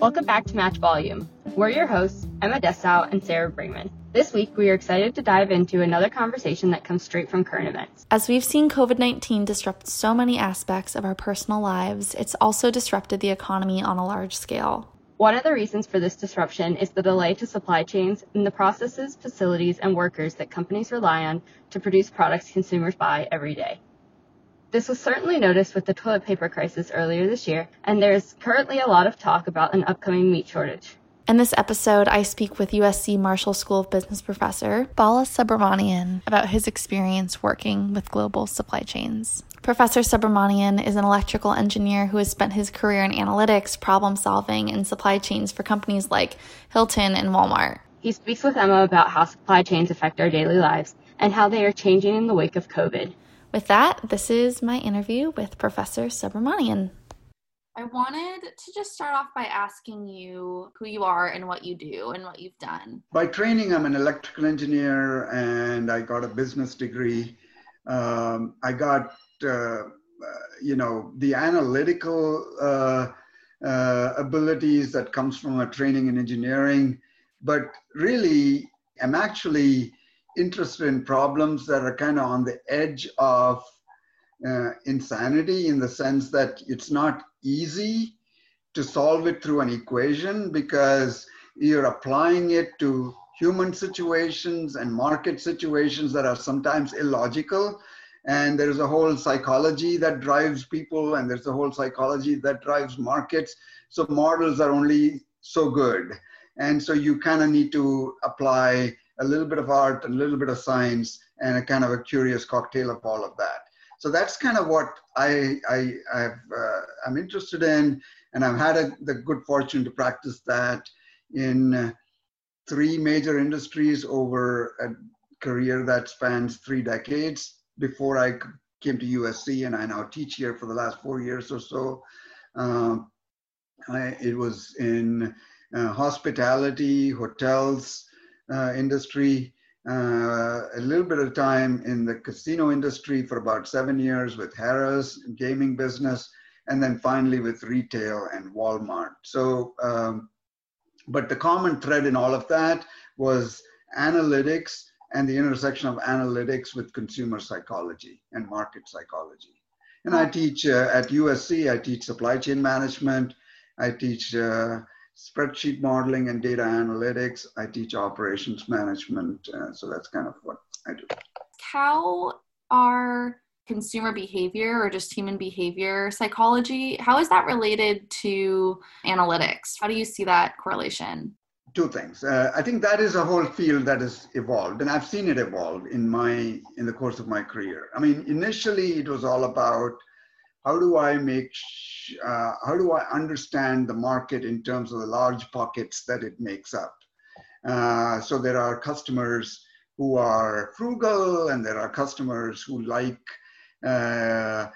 Welcome back to Match Volume. We're your hosts, Emma Dessau and Sarah Brayman. This week, we are excited to dive into another conversation that comes straight from current events. As we've seen COVID 19 disrupt so many aspects of our personal lives, it's also disrupted the economy on a large scale. One of the reasons for this disruption is the delay to supply chains and the processes, facilities, and workers that companies rely on to produce products consumers buy every day. This was certainly noticed with the toilet paper crisis earlier this year, and there is currently a lot of talk about an upcoming meat shortage. In this episode, I speak with USC Marshall School of Business professor Bala Subramanian about his experience working with global supply chains. Professor Subramanian is an electrical engineer who has spent his career in analytics, problem solving, and supply chains for companies like Hilton and Walmart. He speaks with Emma about how supply chains affect our daily lives and how they are changing in the wake of COVID. With that, this is my interview with Professor Subramanian. I wanted to just start off by asking you who you are and what you do and what you've done. By training, I'm an electrical engineer and I got a business degree. Um, I got, uh, uh, you know, the analytical uh, uh abilities that comes from a training in engineering, but really, I'm actually interested in problems that are kind of on the edge of uh, insanity in the sense that it's not easy to solve it through an equation because you're applying it to human situations and market situations that are sometimes illogical. And there's a whole psychology that drives people, and there's a whole psychology that drives markets. So models are only so good. And so you kind of need to apply a little bit of art, a little bit of science, and a kind of a curious cocktail of all of that. So that's kind of what I, I I've, uh, I'm interested in, and I've had a, the good fortune to practice that in uh, three major industries over a career that spans three decades. Before I came to USC, and I now teach here for the last four years or so. Um, I, it was in uh, hospitality, hotels, uh, industry, uh, a little bit of time in the casino industry for about seven years with Harrah's gaming business, and then finally with retail and Walmart. So, um, but the common thread in all of that was analytics and the intersection of analytics with consumer psychology and market psychology. And I teach uh, at USC, I teach supply chain management, I teach uh, spreadsheet modeling and data analytics. I teach operations management. Uh, so that's kind of what I do. How are consumer behavior or just human behavior psychology, how is that related to analytics? How do you see that correlation? Two things. Uh, I think that is a whole field that has evolved, and I've seen it evolve in my in the course of my career. I mean, initially it was all about how do I make, uh, how do I understand the market in terms of the large pockets that it makes up? Uh, so there are customers who are frugal and there are customers who like, uh,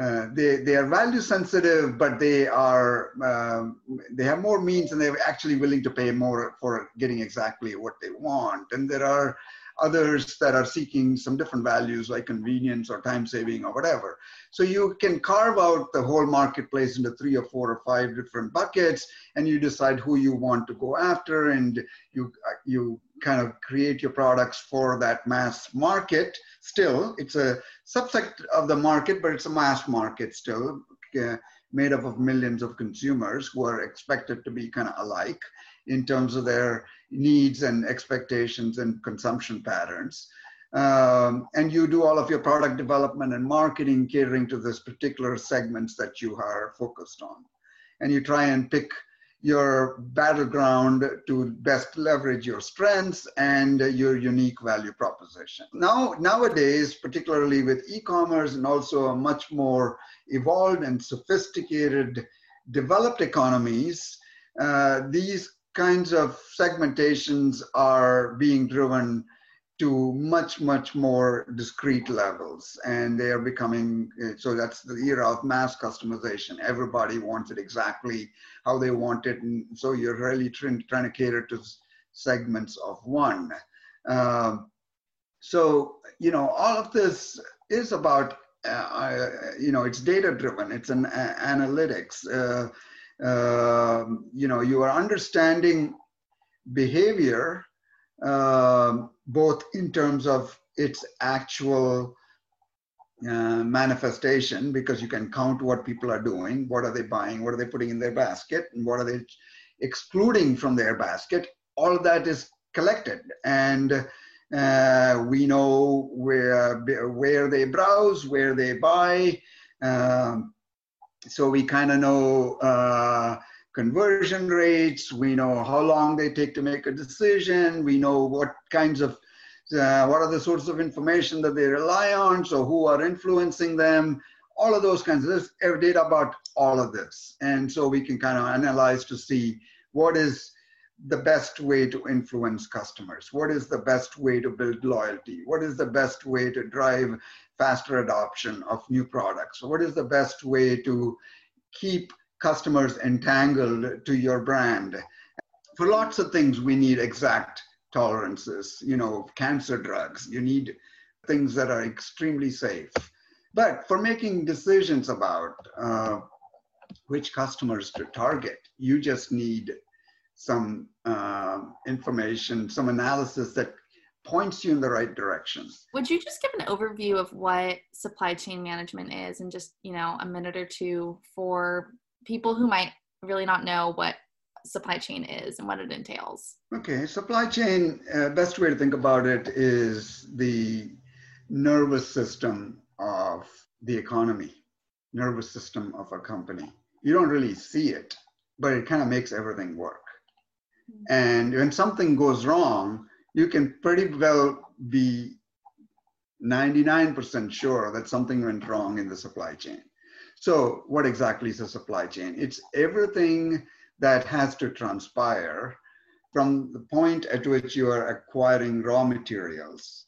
uh they, they are value sensitive, but they are, um, they have more means and they're actually willing to pay more for getting exactly what they want. And there are others that are seeking some different values like convenience or time saving or whatever. So you can carve out the whole marketplace into three or four or five different buckets and you decide who you want to go after and you, you kind of create your products for that mass market. Still, it's a subset of the market, but it's a mass market still. Uh, made up of millions of consumers who are expected to be kind of alike in terms of their needs and expectations and consumption patterns. Um, and you do all of your product development and marketing catering to this particular segments that you are focused on. And you try and pick your battleground to best leverage your strengths and your unique value proposition. Now, nowadays, particularly with e-commerce and also a much more evolved and sophisticated developed economies, uh, these kinds of segmentations are being driven to much, much more discrete levels. And they are becoming, so that's the era of mass customization. Everybody wants it exactly how they want it. And so you're really trying, trying to cater to segments of one. Um, so, you know, all of this is about, uh, you know, it's data driven, it's an uh, analytics. Uh, uh, you know, you are understanding behavior um, both in terms of its actual uh, manifestation because you can count what people are doing what are they buying what are they putting in their basket and what are they excluding from their basket all that is collected. And uh, we know where where they browse where they buy um, so we kind of know uh, conversion rates, we know how long they take to make a decision, we know what kinds of, uh, what are the sources of information that they rely on, so who are influencing them, all of those kinds of data about all of this. And so we can kind of analyze to see what is the best way to influence customers? What is the best way to build loyalty? What is the best way to drive faster adoption of new products? What is the best way to keep customers entangled to your brand. For lots of things, we need exact tolerances. You know, cancer drugs, you need things that are extremely safe. But for making decisions about uh, which customers to target, you just need some uh, information, some analysis that points you in the right direction. Would you just give an overview of what supply chain management is in just, you know, a minute or two for people who might really not know what supply chain is and what it entails? Okay, supply chain, uh, best way to think about it is the nervous system of the economy, nervous system of a company. You don't really see it, but it kind of makes everything work. And when something goes wrong, you can pretty well be 99% sure that something went wrong in the supply chain. So, what exactly is a supply chain? It's everything that has to transpire from the point at which you are acquiring raw materials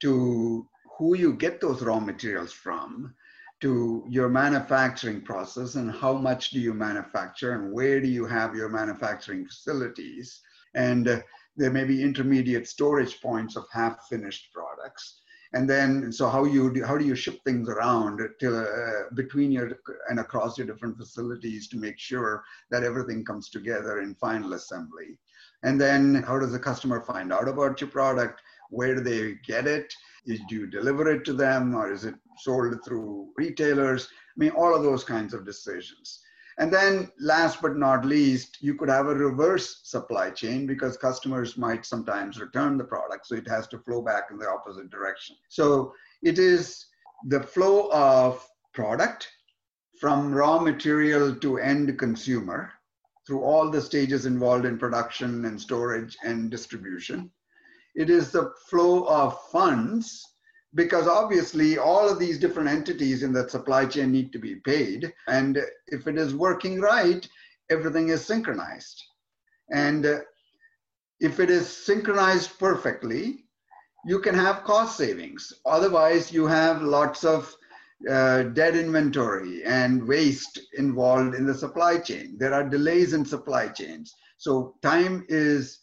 to who you get those raw materials from to your manufacturing process and how much do you manufacture and where do you have your manufacturing facilities? And uh, there may be intermediate storage points of half finished products. And then so how you do, how do you ship things around to uh, between your and across your different facilities to make sure that everything comes together in final assembly? And then how does the customer find out about your product? Where do they get it? Do you deliver it to them or is it sold through retailers i mean all of those kinds of decisions and then last but not least, you could have a reverse supply chain because customers might sometimes return the product. So it has to flow back in the opposite direction. So it is the flow of product from raw material to end consumer through all the stages involved in production and storage and distribution. It is the flow of funds because obviously all of these different entities in that supply chain need to be paid. And if it is working right, everything is synchronized. And if it is synchronized perfectly, you can have cost savings. Otherwise, you have lots of uh, dead inventory and waste involved in the supply chain. There are delays in supply chains. So time is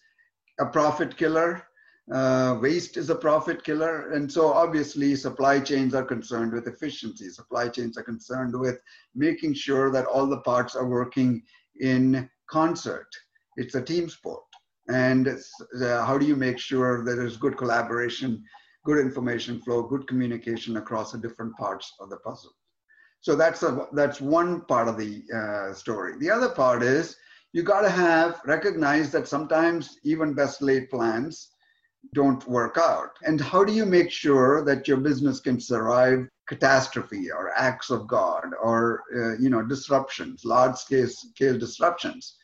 a profit killer uh, waste is a profit killer. And so obviously supply chains are concerned with efficiency. Supply chains are concerned with making sure that all the parts are working in concert. It's a team sport. And uh, how do you make sure that there's good collaboration, good information flow, good communication across the different parts of the puzzle? So that's a, that's one part of the uh, story. The other part is you got to have recognize that sometimes even best laid plans don't work out? And how do you make sure that your business can survive catastrophe or acts of God or uh, you know disruptions, large scale, scale disruptions?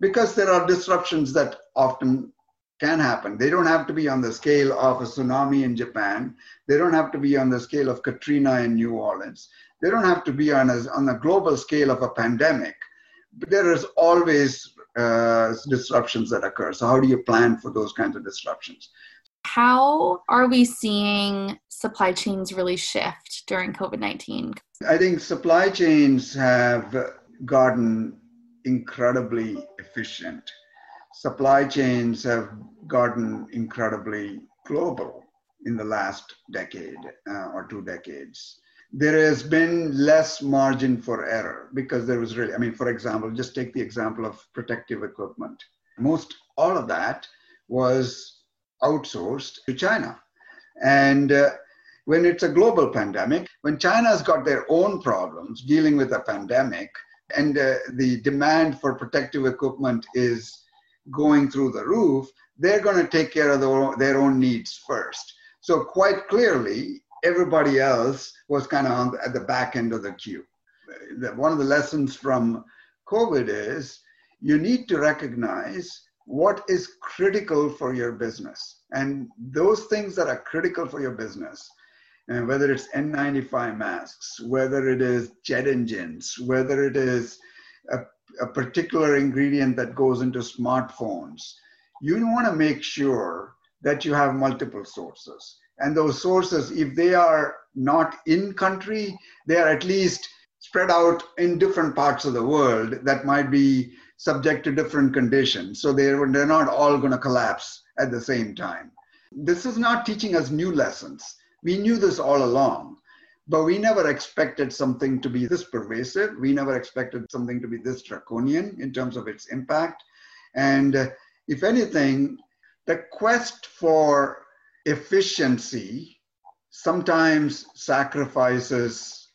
Because there are disruptions that often can happen. They don't have to be on the scale of a tsunami in Japan. They don't have to be on the scale of Katrina in New Orleans. They don't have to be on a, on a global scale of a pandemic. But there is always uh, disruptions that occur. So, how do you plan for those kinds of disruptions? How are we seeing supply chains really shift during COVID 19? I think supply chains have gotten incredibly efficient. Supply chains have gotten incredibly global in the last decade uh, or two decades. There has been less margin for error because there was really, I mean, for example, just take the example of protective equipment. Most all of that was outsourced to China. And uh, when it's a global pandemic, when China's got their own problems dealing with a pandemic, and uh, the demand for protective equipment is going through the roof, they're going to take care of the, their own needs first. So, quite clearly, everybody else was kind of on, at the back end of the queue. One of the lessons from COVID is you need to recognize what is critical for your business. And those things that are critical for your business, and whether it's N95 masks, whether it is jet engines, whether it is a, a particular ingredient that goes into smartphones, you want to make sure that you have multiple sources. And those sources, if they are not in country, they are at least spread out in different parts of the world that might be subject to different conditions. So they're, they're not all going to collapse at the same time. This is not teaching us new lessons. We knew this all along, but we never expected something to be this pervasive. We never expected something to be this draconian in terms of its impact. And uh, if anything, the quest for efficiency sometimes sacrifices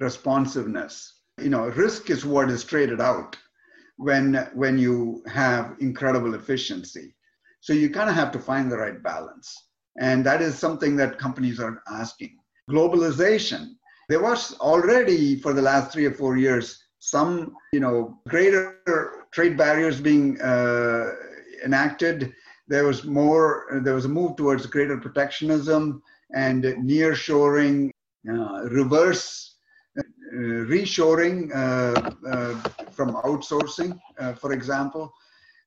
responsiveness. You know, risk is what is traded out when when you have incredible efficiency. So you kind of have to find the right balance. And that is something that companies are asking. Globalization. There was already for the last three or four years some, you know, greater trade barriers being uh, enacted there was more, there was a move towards greater protectionism and near shoring, uh, reverse uh, reshoring uh, uh from outsourcing, uh, for example.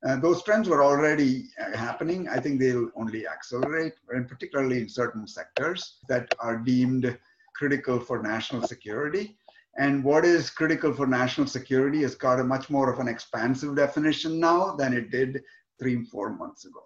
Uh, those trends were already happening. I think they'll only accelerate, and particularly in certain sectors that are deemed critical for national security. And what is critical for national security has got a much more of an expansive definition now than it did three, four months ago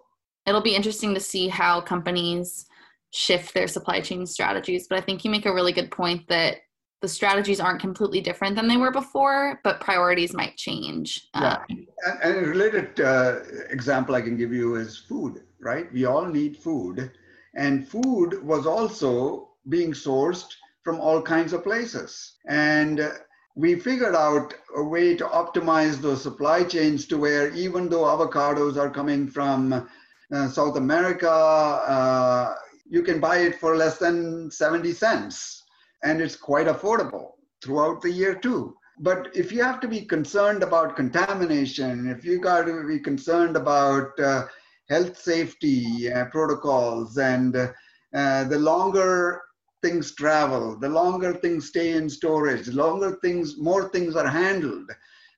it'll be interesting to see how companies shift their supply chain strategies. But I think you make a really good point that the strategies aren't completely different than they were before, but priorities might change. Yeah. Um, and, and, a related uh, example I can give you is food, right? We all need food. And food was also being sourced from all kinds of places. And uh, we figured out a way to optimize those supply chains to where even though avocados are coming from South America, uh, you can buy it for less than 70 cents. And it's quite affordable throughout the year, too. But if you have to be concerned about contamination, if you got to be concerned about uh, health safety uh, protocols, and uh, the longer things travel, the longer things stay in storage, the longer things, more things are handled,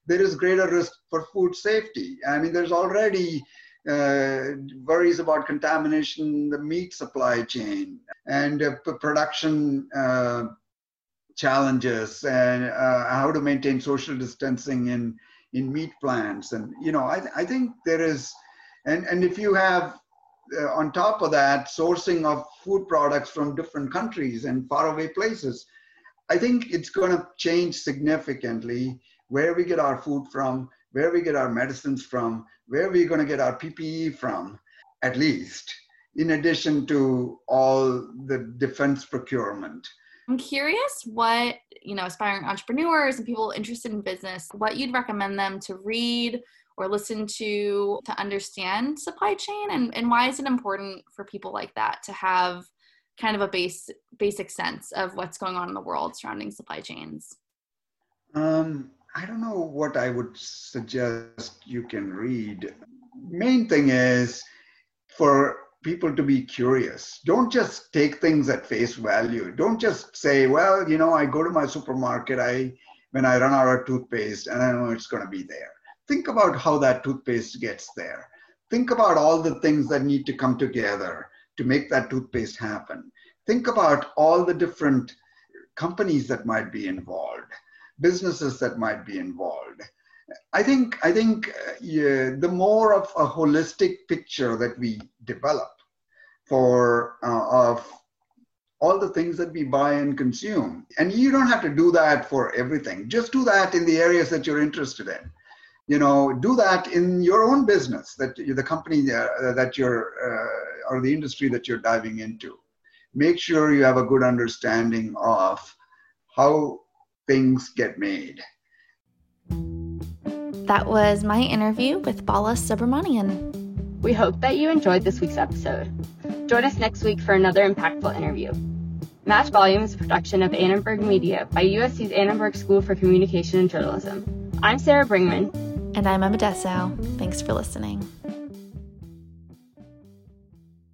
there is greater risk for food safety. I mean, there's already uh, worries about contamination in the meat supply chain and uh, production uh, challenges and uh, how to maintain social distancing in, in meat plants. And, you know, I, I think there is, and, and if you have uh, on top of that, sourcing of food products from different countries and faraway places, I think it's going to change significantly where we get our food from, where we get our medicines from, where we're going to get our PPE from, at least, in addition to all the defense procurement. I'm curious what, you know, aspiring entrepreneurs and people interested in business, what you'd recommend them to read or listen to to understand supply chain and, and why is it important for people like that to have kind of a base basic sense of what's going on in the world surrounding supply chains? Um, I don't know what I would suggest you can read. Main thing is for people to be curious. Don't just take things at face value. Don't just say, well, you know, I go to my supermarket, I when I run out of toothpaste and I know it's going to be there. Think about how that toothpaste gets there. Think about all the things that need to come together to make that toothpaste happen. Think about all the different companies that might be involved businesses that might be involved. I think I think uh, yeah, the more of a holistic picture that we develop for uh, of all the things that we buy and consume. And you don't have to do that for everything. Just do that in the areas that you're interested in. You know, do that in your own business, that the company uh, that you're, uh, or the industry that you're diving into. Make sure you have a good understanding of how things get made. That was my interview with Bala Subramanian. We hope that you enjoyed this week's episode. Join us next week for another impactful interview. Match Volume is a production of Annenberg Media by USC's Annenberg School for Communication and Journalism. I'm Sarah Bringman. And I'm Emma Dessau. Thanks for listening.